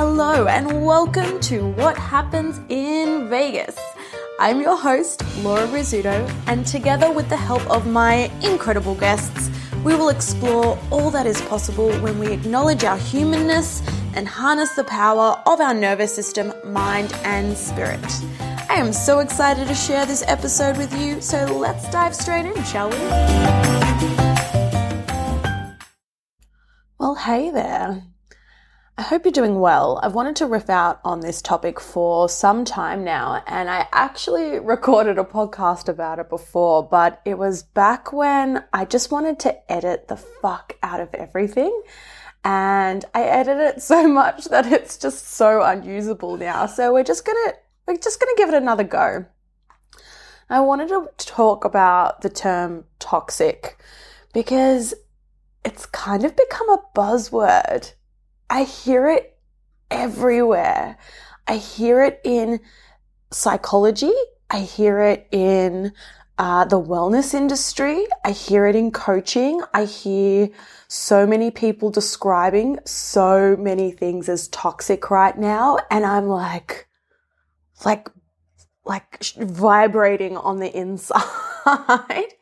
Hello, and welcome to What Happens in Vagus. I'm your host, Laura Rizzuto, and together with the help of my incredible guests, we will explore all that is possible when we acknowledge our humanness and harness the power of our nervous system, mind, and spirit. I am so excited to share this episode with you, so let's dive straight in, shall we? Well, hey there. I hope you're doing well. I've wanted to riff out on this topic for some time now, and I actually recorded a podcast about it before, but it was back when I just wanted to edit the fuck out of everything. And I edit it so much that it's just so unusable now. So we're just gonna we're just gonna give it another go. I wanted to talk about the term toxic because it's kind of become a buzzword I hear it everywhere. I hear it in psychology. I hear it in uh, the wellness industry. I hear it in coaching. I hear so many people describing so many things as toxic right now. And I'm like, like, like vibrating on the inside.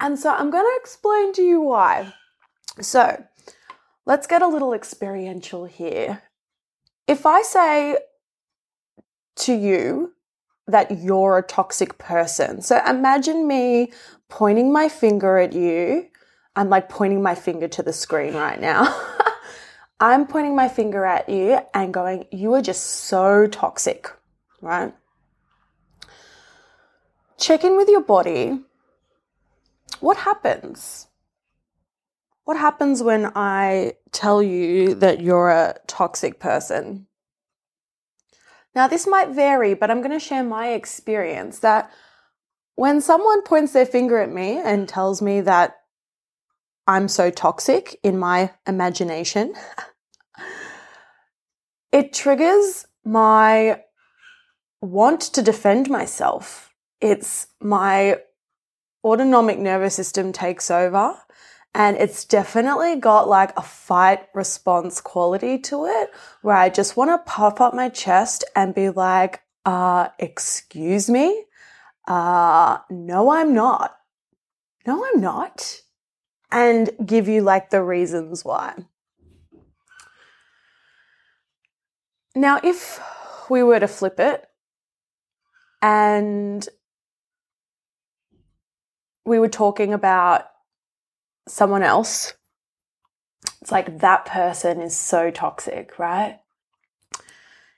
and so I'm going to explain to you why. So Let's get a little experiential here. If I say to you that you're a toxic person, so imagine me pointing my finger at you. I'm like pointing my finger to the screen right now. I'm pointing my finger at you and going, You are just so toxic, right? Check in with your body. What happens? What happens when I tell you that you're a toxic person? Now, this might vary, but I'm going to share my experience that when someone points their finger at me and tells me that I'm so toxic in my imagination, it triggers my want to defend myself. It's my autonomic nervous system takes over and it's definitely got like a fight response quality to it where I just want to puff up my chest and be like, uh, excuse me? Uh, no, I'm not. No, I'm not. And give you like the reasons why. Now, if we were to flip it and we were talking about someone else, it's like that person is so toxic, right?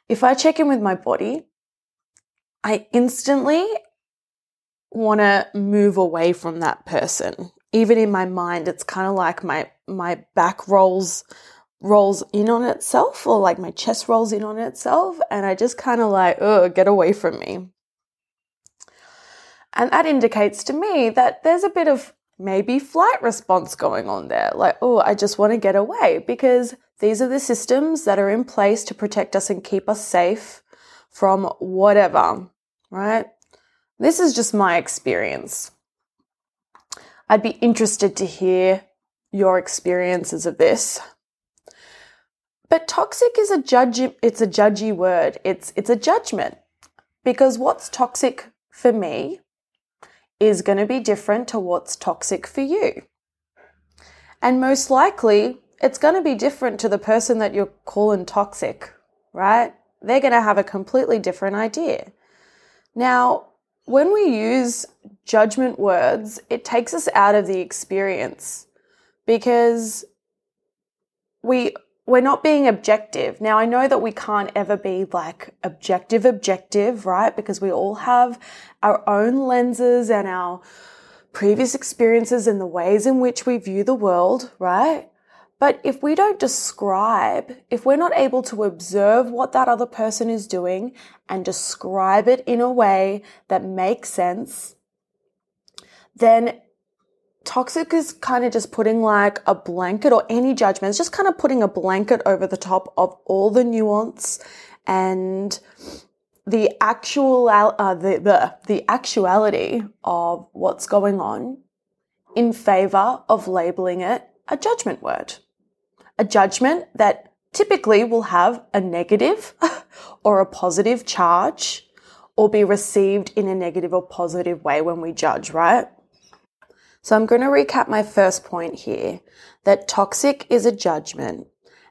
If I check in with my body, I instantly want to move away from that person. Even in my mind, it's kind of like my my back rolls rolls in on itself or like my chest rolls in on itself and I just kind of like, oh, get away from me. And that indicates to me that there's a bit of maybe flight response going on there. Like, oh, I just want to get away because these are the systems that are in place to protect us and keep us safe from whatever, right? This is just my experience. I'd be interested to hear your experiences of this. But toxic is a judge it's a judgy word. It's it's a judgment. Because what's toxic for me is going to be different to what's toxic for you. And most likely, it's going to be different to the person that you're calling toxic, right? They're going to have a completely different idea. Now, when we use judgment words, it takes us out of the experience because we we're not being objective. Now, I know that we can't ever be like objective, objective, right? Because we all have our own lenses and our previous experiences and the ways in which we view the world, right? But if we don't describe, if we're not able to observe what that other person is doing and describe it in a way that makes sense, then toxic is kind of just putting like a blanket or any judgment. It's just kind of putting a blanket over the top of all the nuance and the actual uh, the, the the actuality of what's going on in favor of labeling it a judgment word a judgment that typically will have a negative or a positive charge or be received in a negative or positive way when we judge, right? So I'm going to recap my first point here that toxic is a judgment.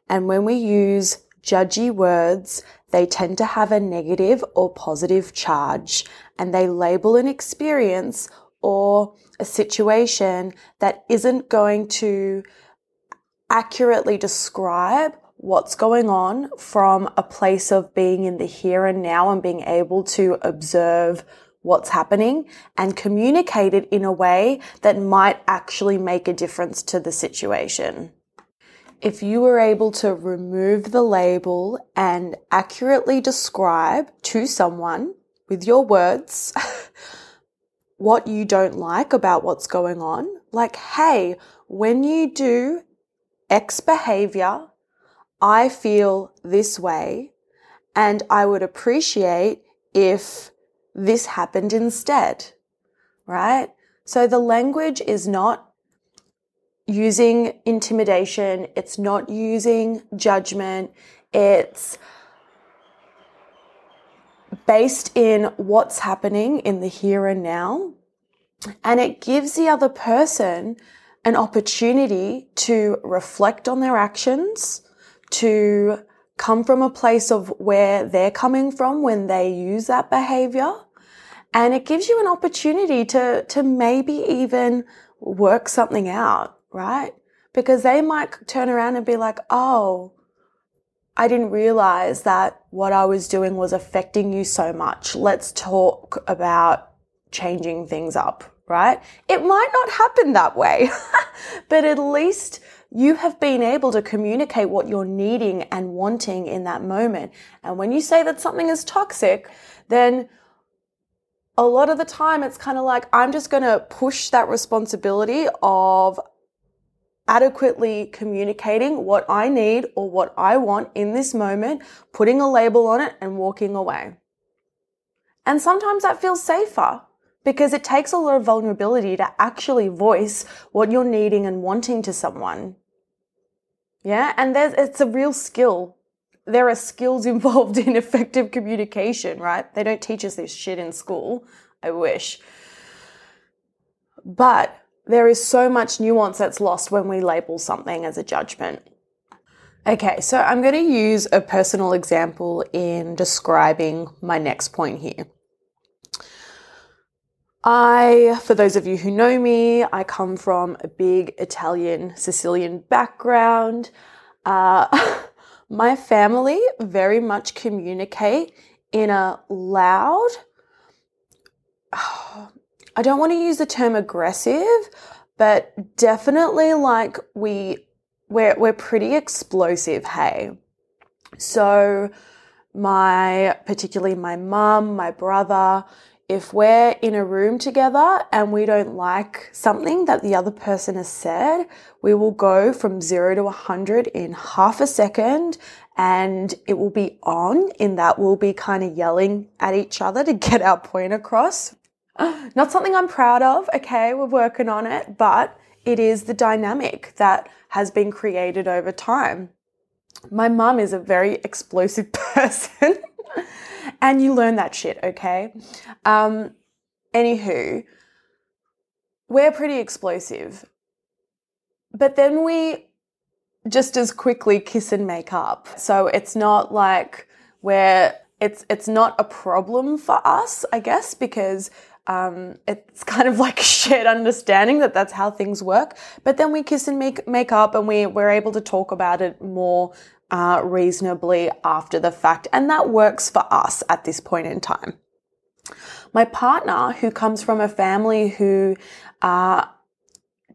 And when we use judgy words, they tend to have a negative or positive charge and they label an experience or a situation that isn't going to accurately describe what's going on from a place of being in the here and now and being able to observe what's happening and communicate it in a way that might actually make a difference to the situation. If you were able to remove the label and accurately describe to someone with your words what you don't like about what's going on, like, hey, when you do X behavior, I feel this way and I would appreciate if this happened instead, right? So the language is not using intimidation. It's not using judgment. It's based in what's happening in the here and now. And it gives the other person an opportunity to reflect on their actions, to come from a place of where they're coming from when they use that behavior. And it gives you an opportunity to, to maybe even work something out, right? Because they might turn around and be like, Oh, I didn't realize that what I was doing was affecting you so much. Let's talk about changing things up, right? It might not happen that way, but at least you have been able to communicate what you're needing and wanting in that moment. And when you say that something is toxic, then a lot of the time it's kind of like, I'm just going to push that responsibility of adequately communicating what I need or what I want in this moment, putting a label on it and walking away. And sometimes that feels safer because it takes a lot of vulnerability to actually voice what you're needing and wanting to someone. Yeah. And there's, it's a real skill. There are skills involved in effective communication, right? They don't teach us this shit in school. I wish. But there is so much nuance that's lost when we label something as a judgment. Okay, so I'm going to use a personal example in describing my next point here. I, for those of you who know me, I come from a big Italian Sicilian background. Uh, my family very much communicate in a loud, I don't want to use the term aggressive, but definitely like we we're we're pretty explosive, hey. So my particularly my mum, my brother, if we're in a room together and we don't like something that the other person has said, we will go from zero to 100 in half a second and it will be on in that we'll be kind of yelling at each other to get our point across. Not something I'm proud of. Okay. We're working on it, but it is the dynamic that has been created over time. My mum is a very explosive person and you learn that shit, okay? Um, anywho, we're pretty explosive. But then we just as quickly kiss and make up. So it's not like we're, it's, it's not a problem for us, I guess, because um, it's kind of like a shared understanding that that's how things work. But then we kiss and make make up, and we we're able to talk about it more uh, reasonably after the fact. And that works for us at this point in time. My partner, who comes from a family who uh,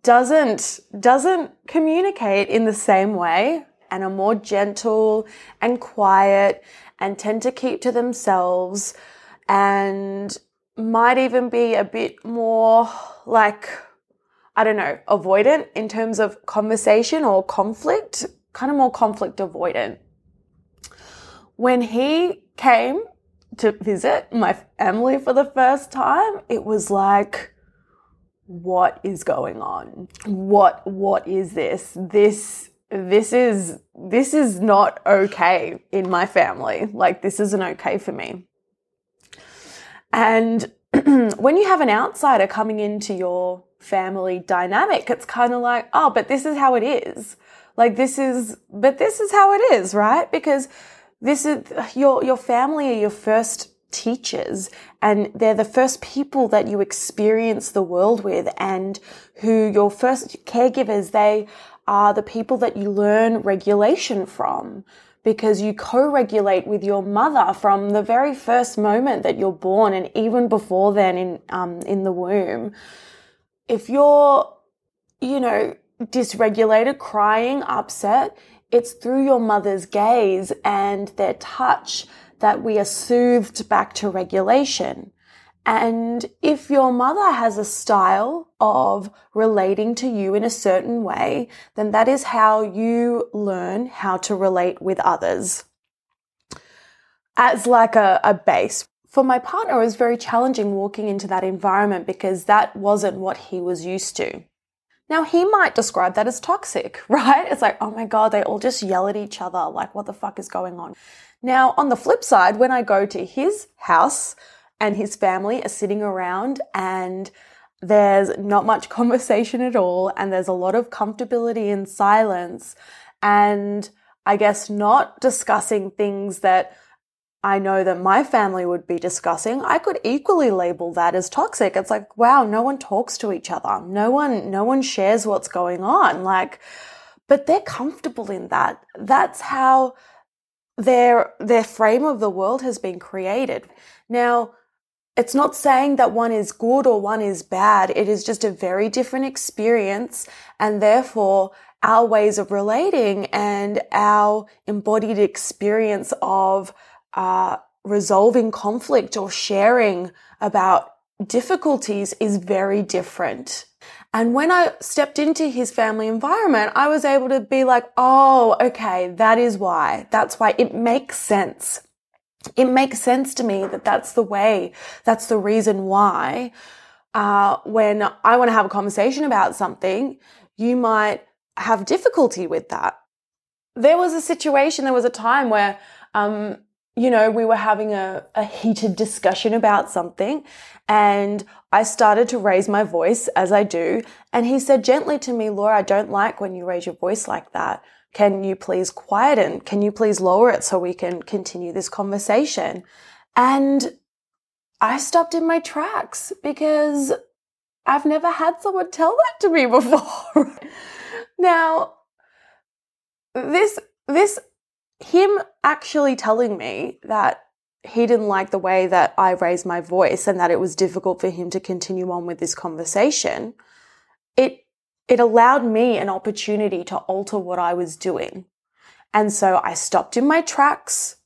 doesn't doesn't communicate in the same way and are more gentle and quiet and tend to keep to themselves and might even be a bit more like I don't know, avoidant in terms of conversation or conflict kind of more conflict avoidant. When he came to visit my family for the first time, it was like, what is going on? What, what is this? This this is this is not okay in my family. Like this isn't okay for me. And when you have an outsider coming into your family dynamic, it's kind of like, oh, but this is how it is. Like this is, but this is how it is, right? Because this is your your family are your first teachers and they're the first people that you experience the world with and who your first caregivers they are the people that you learn regulation from because you co-regulate with your mother from the very first moment that you're born and even before then in um, in the womb if you're you know dysregulated crying upset it's through your mother's gaze and their touch that we are soothed back to regulation. And if your mother has a style of relating to you in a certain way, then that is how you learn how to relate with others. As like a, a base. For my partner, it was very challenging walking into that environment because that wasn't what he was used to. Now, he might describe that as toxic, right? It's like, oh my God, they all just yell at each other. Like, what the fuck is going on? Now, on the flip side, when I go to his house and his family are sitting around and there's not much conversation at all and there's a lot of comfortability and silence and I guess not discussing things that I know that my family would be discussing, I could equally label that as toxic. It's like, wow, no one talks to each other. No one, no one shares what's going on. Like, but they're comfortable in that. That's how their their frame of the world has been created. Now, it's not saying that one is good or one is bad. It is just a very different experience and therefore our ways of relating and our embodied experience of uh, resolving conflict or sharing about difficulties is very different. And when I stepped into his family environment, I was able to be like, oh, okay, that is why. That's why it makes sense. It makes sense to me that that's the way, that's the reason why. Uh, when I want to have a conversation about something, you might have difficulty with that. There was a situation, there was a time where, um, you know, we were having a, a heated discussion about something and I started to raise my voice as I do. And he said gently to me, Laura, I don't like when you raise your voice like that. Can you please quieten? Can you please lower it so we can continue this conversation? And I stopped in my tracks because I've never had someone tell that to me before. now, this, this him actually telling me that he didn't like the way that I raised my voice and that it was difficult for him to continue on with this conversation, it it allowed me an opportunity to alter what I was doing. And so I stopped in my tracks.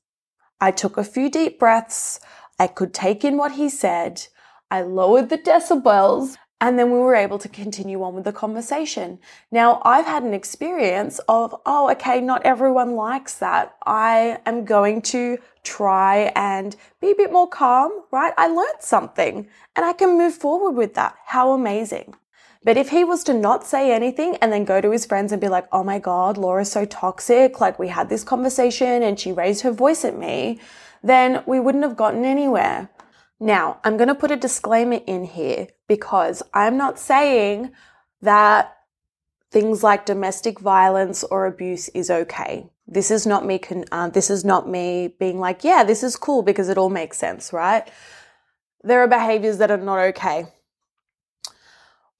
I took a few deep breaths. I could take in what he said. I lowered the decibels and then we were able to continue on with the conversation. Now, I've had an experience of, oh, okay, not everyone likes that. I am going to try and be a bit more calm, right? I learned something and I can move forward with that. How amazing. But if he was to not say anything and then go to his friends and be like, oh my God, Laura's so toxic. Like we had this conversation and she raised her voice at me, then we wouldn't have gotten anywhere. Now, I'm going to put a disclaimer in here because I'm not saying that things like domestic violence or abuse is okay. This is not me. Con- uh, this is not me being like, yeah, this is cool because it all makes sense, right? There are behaviors that are not okay.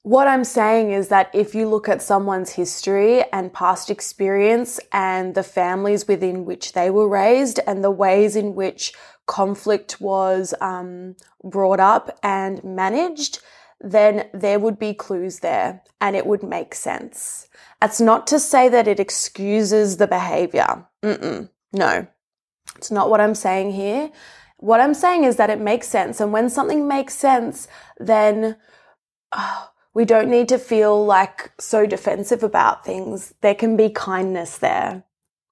What I'm saying is that if you look at someone's history and past experience and the families within which they were raised and the ways in which conflict was um, brought up and managed, then there would be clues there and it would make sense. That's not to say that it excuses the behavior. Mm-mm, no, it's not what I'm saying here. What I'm saying is that it makes sense. And when something makes sense, then uh, we don't need to feel like so defensive about things. There can be kindness there.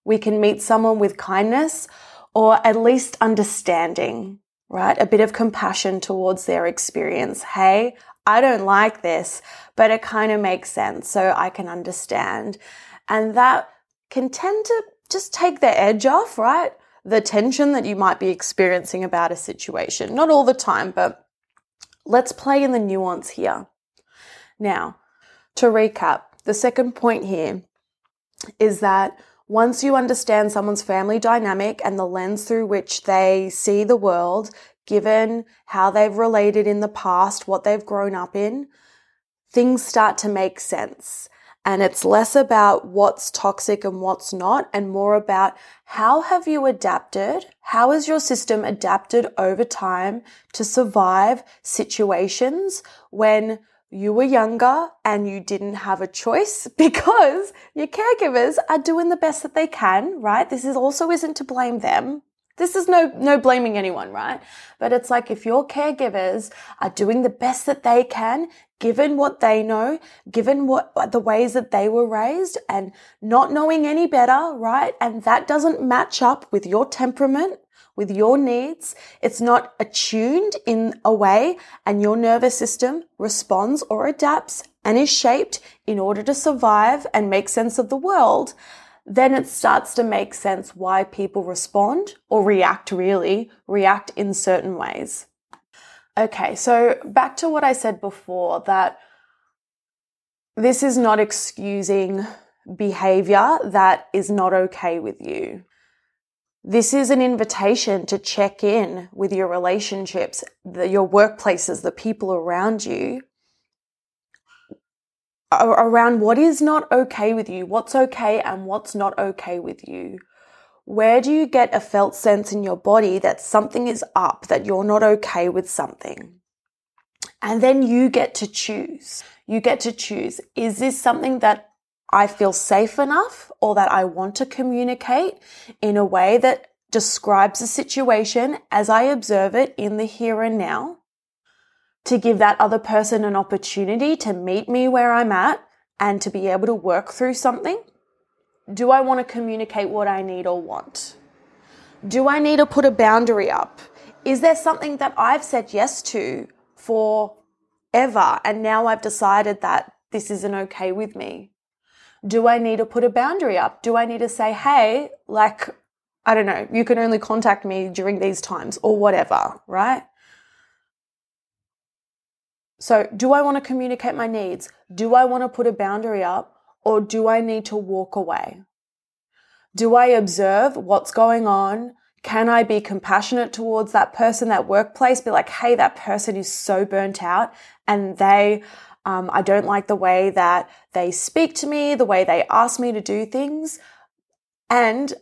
We can meet someone with kindness or at least understanding, right? A bit of compassion towards their experience. Hey, I don't like this, but it kind of makes sense. So I can understand. And that can tend to just take the edge off, right? The tension that you might be experiencing about a situation. Not all the time, but let's play in the nuance here. Now, to recap, the second point here is that once you understand someone's family dynamic and the lens through which they see the world, given how they've related in the past, what they've grown up in, things start to make sense. And it's less about what's toxic and what's not, and more about how have you adapted? How has your system adapted over time to survive situations when you were younger and you didn't have a choice because your caregivers are doing the best that they can, right? This is also isn't to blame them. This is no, no blaming anyone, right? But it's like if your caregivers are doing the best that they can, given what they know, given what the ways that they were raised and not knowing any better, right? And that doesn't match up with your temperament, with your needs. It's not attuned in a way and your nervous system responds or adapts and is shaped in order to survive and make sense of the world then it starts to make sense why people respond or react really, react in certain ways. Okay, so back to what I said before that this is not excusing behavior that is not okay with you. This is an invitation to check in with your relationships, the, your workplaces, the people around you, around what is not okay with you, what's okay and what's not okay with you. Where do you get a felt sense in your body that something is up, that you're not okay with something? And then you get to choose. You get to choose. Is this something that I feel safe enough or that I want to communicate in a way that describes the situation as I observe it in the here and now? to give that other person an opportunity to meet me where I'm at and to be able to work through something? Do I want to communicate what I need or want? Do I need to put a boundary up? Is there something that I've said yes to for ever and now I've decided that this isn't okay with me? Do I need to put a boundary up? Do I need to say, hey, like, I don't know, you can only contact me during these times or whatever, right? So, do I want to communicate my needs? Do I want to put a boundary up? Or do I need to walk away? Do I observe what's going on? Can I be compassionate towards that person, that workplace? Be like, hey, that person is so burnt out and they, um, I don't like the way that they speak to me, the way they ask me to do things. And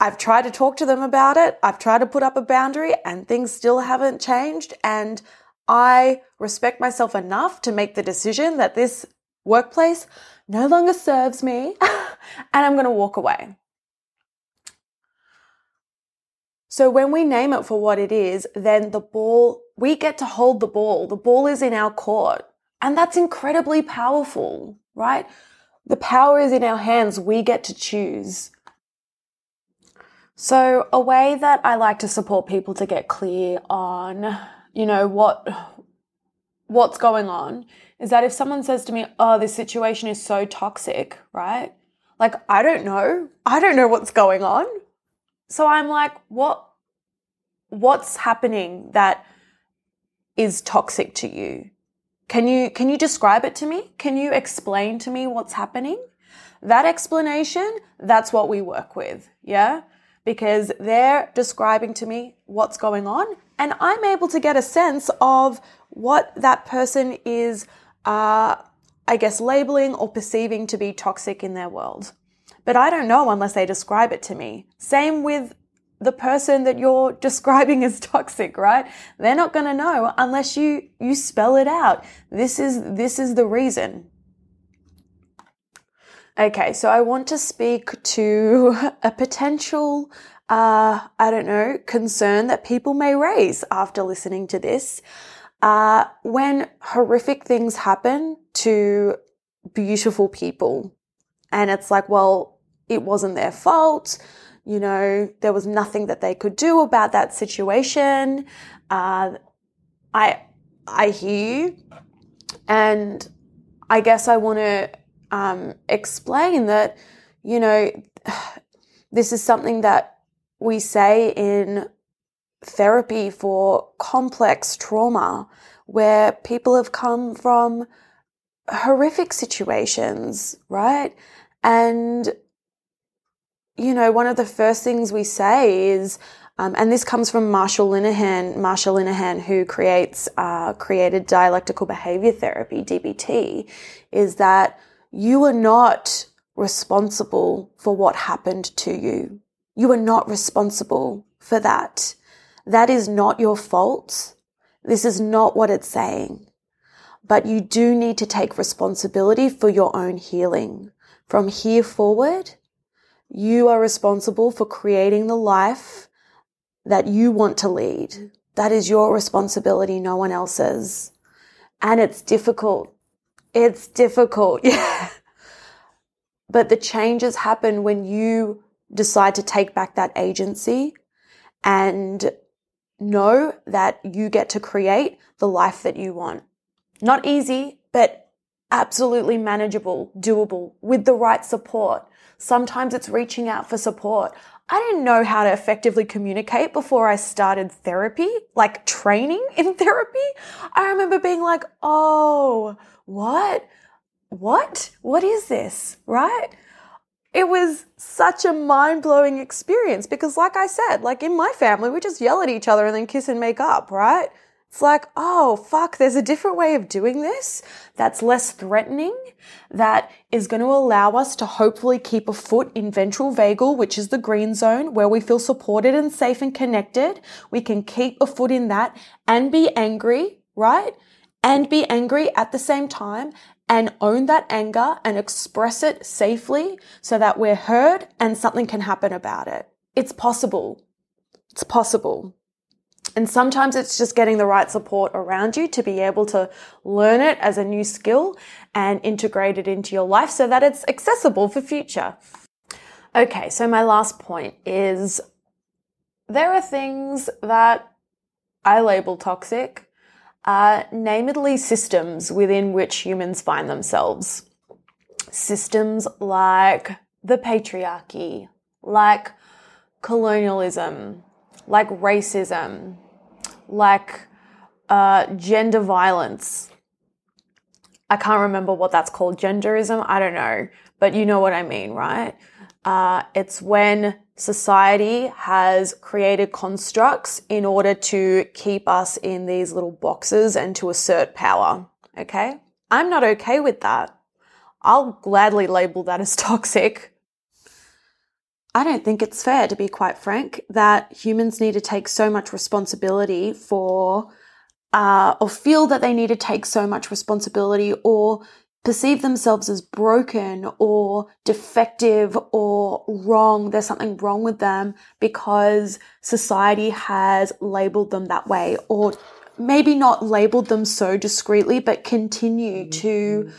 I've tried to talk to them about it. I've tried to put up a boundary and things still haven't changed. And I respect myself enough to make the decision that this workplace no longer serves me and I'm going to walk away. So when we name it for what it is, then the ball, we get to hold the ball. The ball is in our court. And that's incredibly powerful, right? The power is in our hands. We get to choose. So a way that I like to support people to get clear on you know, what, what's going on is that if someone says to me, oh, this situation is so toxic, right? Like, I don't know. I don't know what's going on. So I'm like, what, what's happening that is toxic to you? Can you, can you describe it to me? Can you explain to me what's happening? That explanation, that's what we work with. Yeah because they're describing to me what's going on and I'm able to get a sense of what that person is, uh, I guess, labeling or perceiving to be toxic in their world. But I don't know unless they describe it to me. Same with the person that you're describing as toxic, right? They're not going to know unless you, you spell it out. This is, this is the reason. Okay, so I want to speak to a potential, uh, I don't know, concern that people may raise after listening to this. Uh, when horrific things happen to beautiful people, and it's like, well, it wasn't their fault. You know, there was nothing that they could do about that situation. Uh, I, I hear you. And I guess I want to um, explain that, you know, this is something that we say in therapy for complex trauma where people have come from horrific situations, right? And, you know, one of the first things we say is, um, and this comes from Marsha Linehan, Marsha Linehan, who creates, uh, created dialectical behavior therapy, DBT, is that you are not responsible for what happened to you. You are not responsible for that. That is not your fault. This is not what it's saying. But you do need to take responsibility for your own healing. From here forward, you are responsible for creating the life that you want to lead. That is your responsibility, no one else's. And it's difficult. It's difficult. Yeah. But the changes happen when you decide to take back that agency and know that you get to create the life that you want. Not easy, but absolutely manageable, doable with the right support. Sometimes it's reaching out for support. I didn't know how to effectively communicate before I started therapy, like training in therapy. I remember being like, oh, what? What? What is this? Right? it was such a mind blowing experience because, like I said, like in my family, we just yell at each other and then kiss and make up, right? It's like, oh, fuck, there's a different way of doing this that's less threatening, that is going to allow us to hopefully keep a foot in ventral vagal, which is the green zone where we feel supported and safe and connected. We can keep a foot in that and be angry, right? And be angry at the same time and own that anger and express it safely so that we're heard and something can happen about it. It's possible. It's possible. And sometimes it's just getting the right support around you to be able to learn it as a new skill and integrate it into your life so that it's accessible for future. Okay, so my last point is there are things that I label toxic are namely systems within which humans find themselves. Systems like the patriarchy, like colonialism, like racism, like uh, gender violence. I can't remember what that's called. Genderism? I don't know. But you know what I mean, right? Uh, it's when society has created constructs in order to keep us in these little boxes and to assert power. Okay? I'm not okay with that. I'll gladly label that as toxic. I don't think it's fair, to be quite frank, that humans need to take so much responsibility for, uh, or feel that they need to take so much responsibility or perceive themselves as broken or defective or wrong. There's something wrong with them because society has labeled them that way or maybe not labeled them so discreetly, but continue mm-hmm. to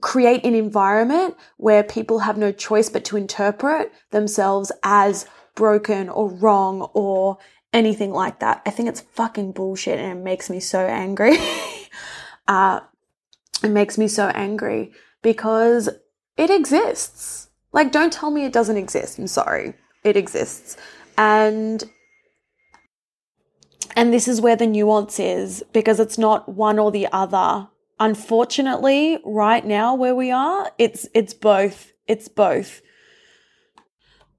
create an environment where people have no choice but to interpret themselves as broken or wrong or anything like that. I think it's fucking bullshit and it makes me so angry. uh, it makes me so angry because it exists. Like, don't tell me it doesn't exist. I'm sorry. It exists. And and this is where the nuance is because it's not one or the other. Unfortunately, right now where we are, it's it's both. It's both.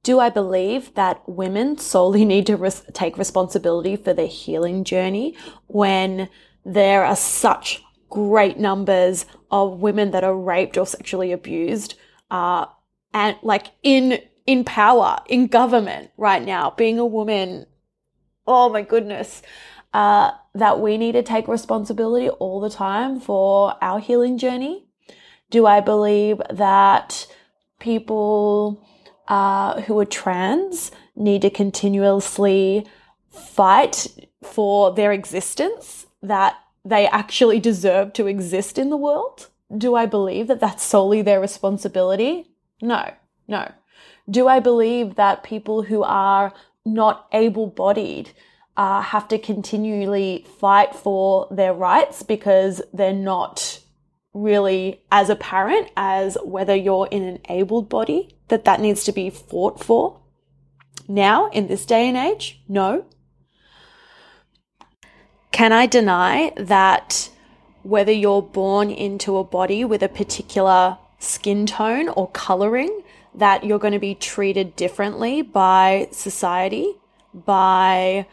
Do I believe that women solely need to res- take responsibility for their healing journey when there are such great numbers of women that are raped or sexually abused, uh, and like in in power in government right now. Being a woman, oh my goodness, uh, that we need to take responsibility all the time for our healing journey. Do I believe that people uh, who are trans need to continuously fight for their existence? That they actually deserve to exist in the world? Do I believe that that's solely their responsibility? No, no. Do I believe that people who are not able bodied uh, have to continually fight for their rights because they're not really as apparent as whether you're in an abled body, that that needs to be fought for. Now, in this day and age, no. Can I deny that whether you're born into a body with a particular skin tone or coloring, that you're going to be treated differently by society, by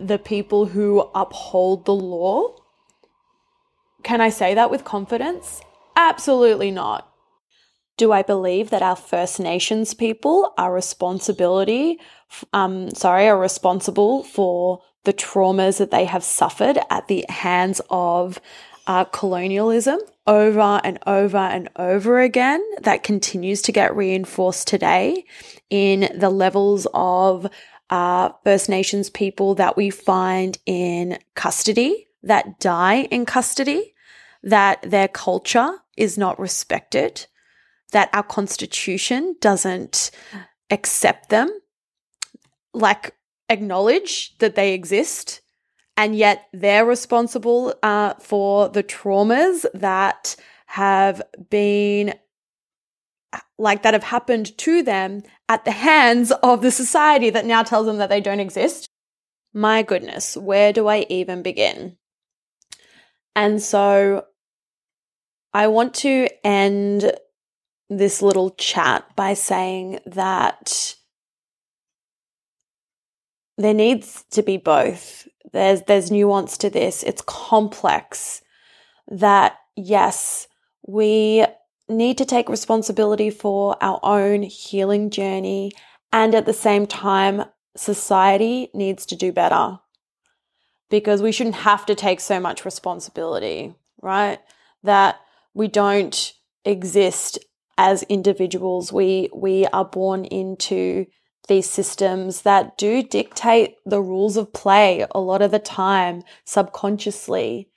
the people who uphold the law? Can I say that with confidence? Absolutely not. Do I believe that our First Nations people are responsibility, um, sorry, are responsible for the traumas that they have suffered at the hands of uh, colonialism over and over and over again that continues to get reinforced today in the levels of uh, First Nations people that we find in custody, that die in custody, that their culture is not respected, that our constitution doesn't accept them, like acknowledge that they exist, and yet they're responsible uh, for the traumas that have been like that have happened to them at the hands of the society that now tells them that they don't exist. My goodness, where do I even begin? And so I want to end this little chat by saying that there needs to be both. There's there's nuance to this. It's complex that yes, we need to take responsibility for our own healing journey and at the same time society needs to do better because we shouldn't have to take so much responsibility, right? That we don't exist as individuals. We we are born into these systems that do dictate the rules of play a lot of the time subconsciously.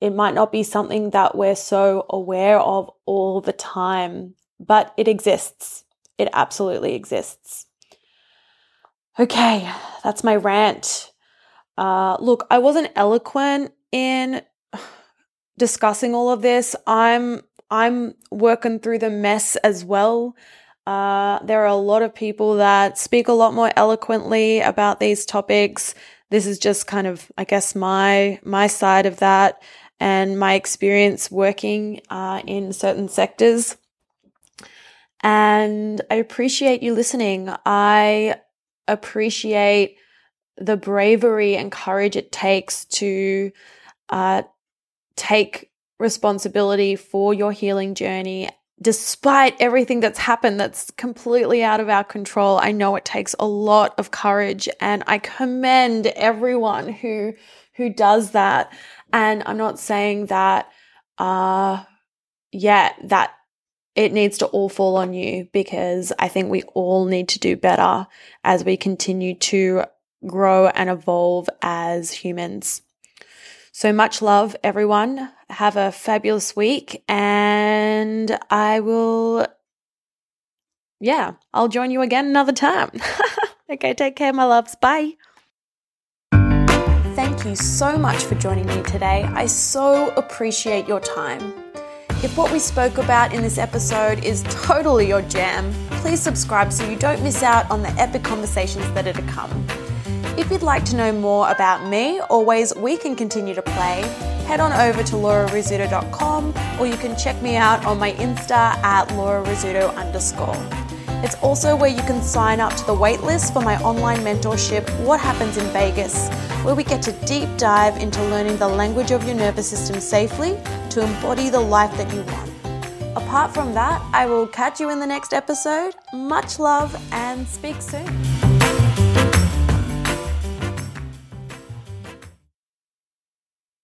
It might not be something that we're so aware of all the time, but it exists. It absolutely exists. Okay, that's my rant. Uh, look, I wasn't eloquent in discussing all of this. I'm I'm working through the mess as well. Uh, there are a lot of people that speak a lot more eloquently about these topics. This is just kind of, I guess, my my side of that and my experience working uh, in certain sectors. And I appreciate you listening. I appreciate the bravery and courage it takes to uh, take responsibility for your healing journey despite everything that's happened that's completely out of our control. I know it takes a lot of courage and I commend everyone who who does that. And I'm not saying that uh yeah, that it needs to all fall on you because I think we all need to do better as we continue to grow and evolve as humans. So much love, everyone. Have a fabulous week, and I will, yeah, I'll join you again another time. okay, take care, my loves. Bye. Thank you so much for joining me today. I so appreciate your time. If what we spoke about in this episode is totally your jam, please subscribe so you don't miss out on the epic conversations that are to come. If you'd like to know more about me or ways we can continue to play, head on over to laurarizzuto.com or you can check me out on my Insta at laurarizzuto underscore. It's also where you can sign up to the waitlist for my online mentorship, What Happens in Vagus, where we get to deep dive into learning the language of your nervous system safely to embody the life that you want. Apart from that, I will catch you in the next episode. Much love and speak soon.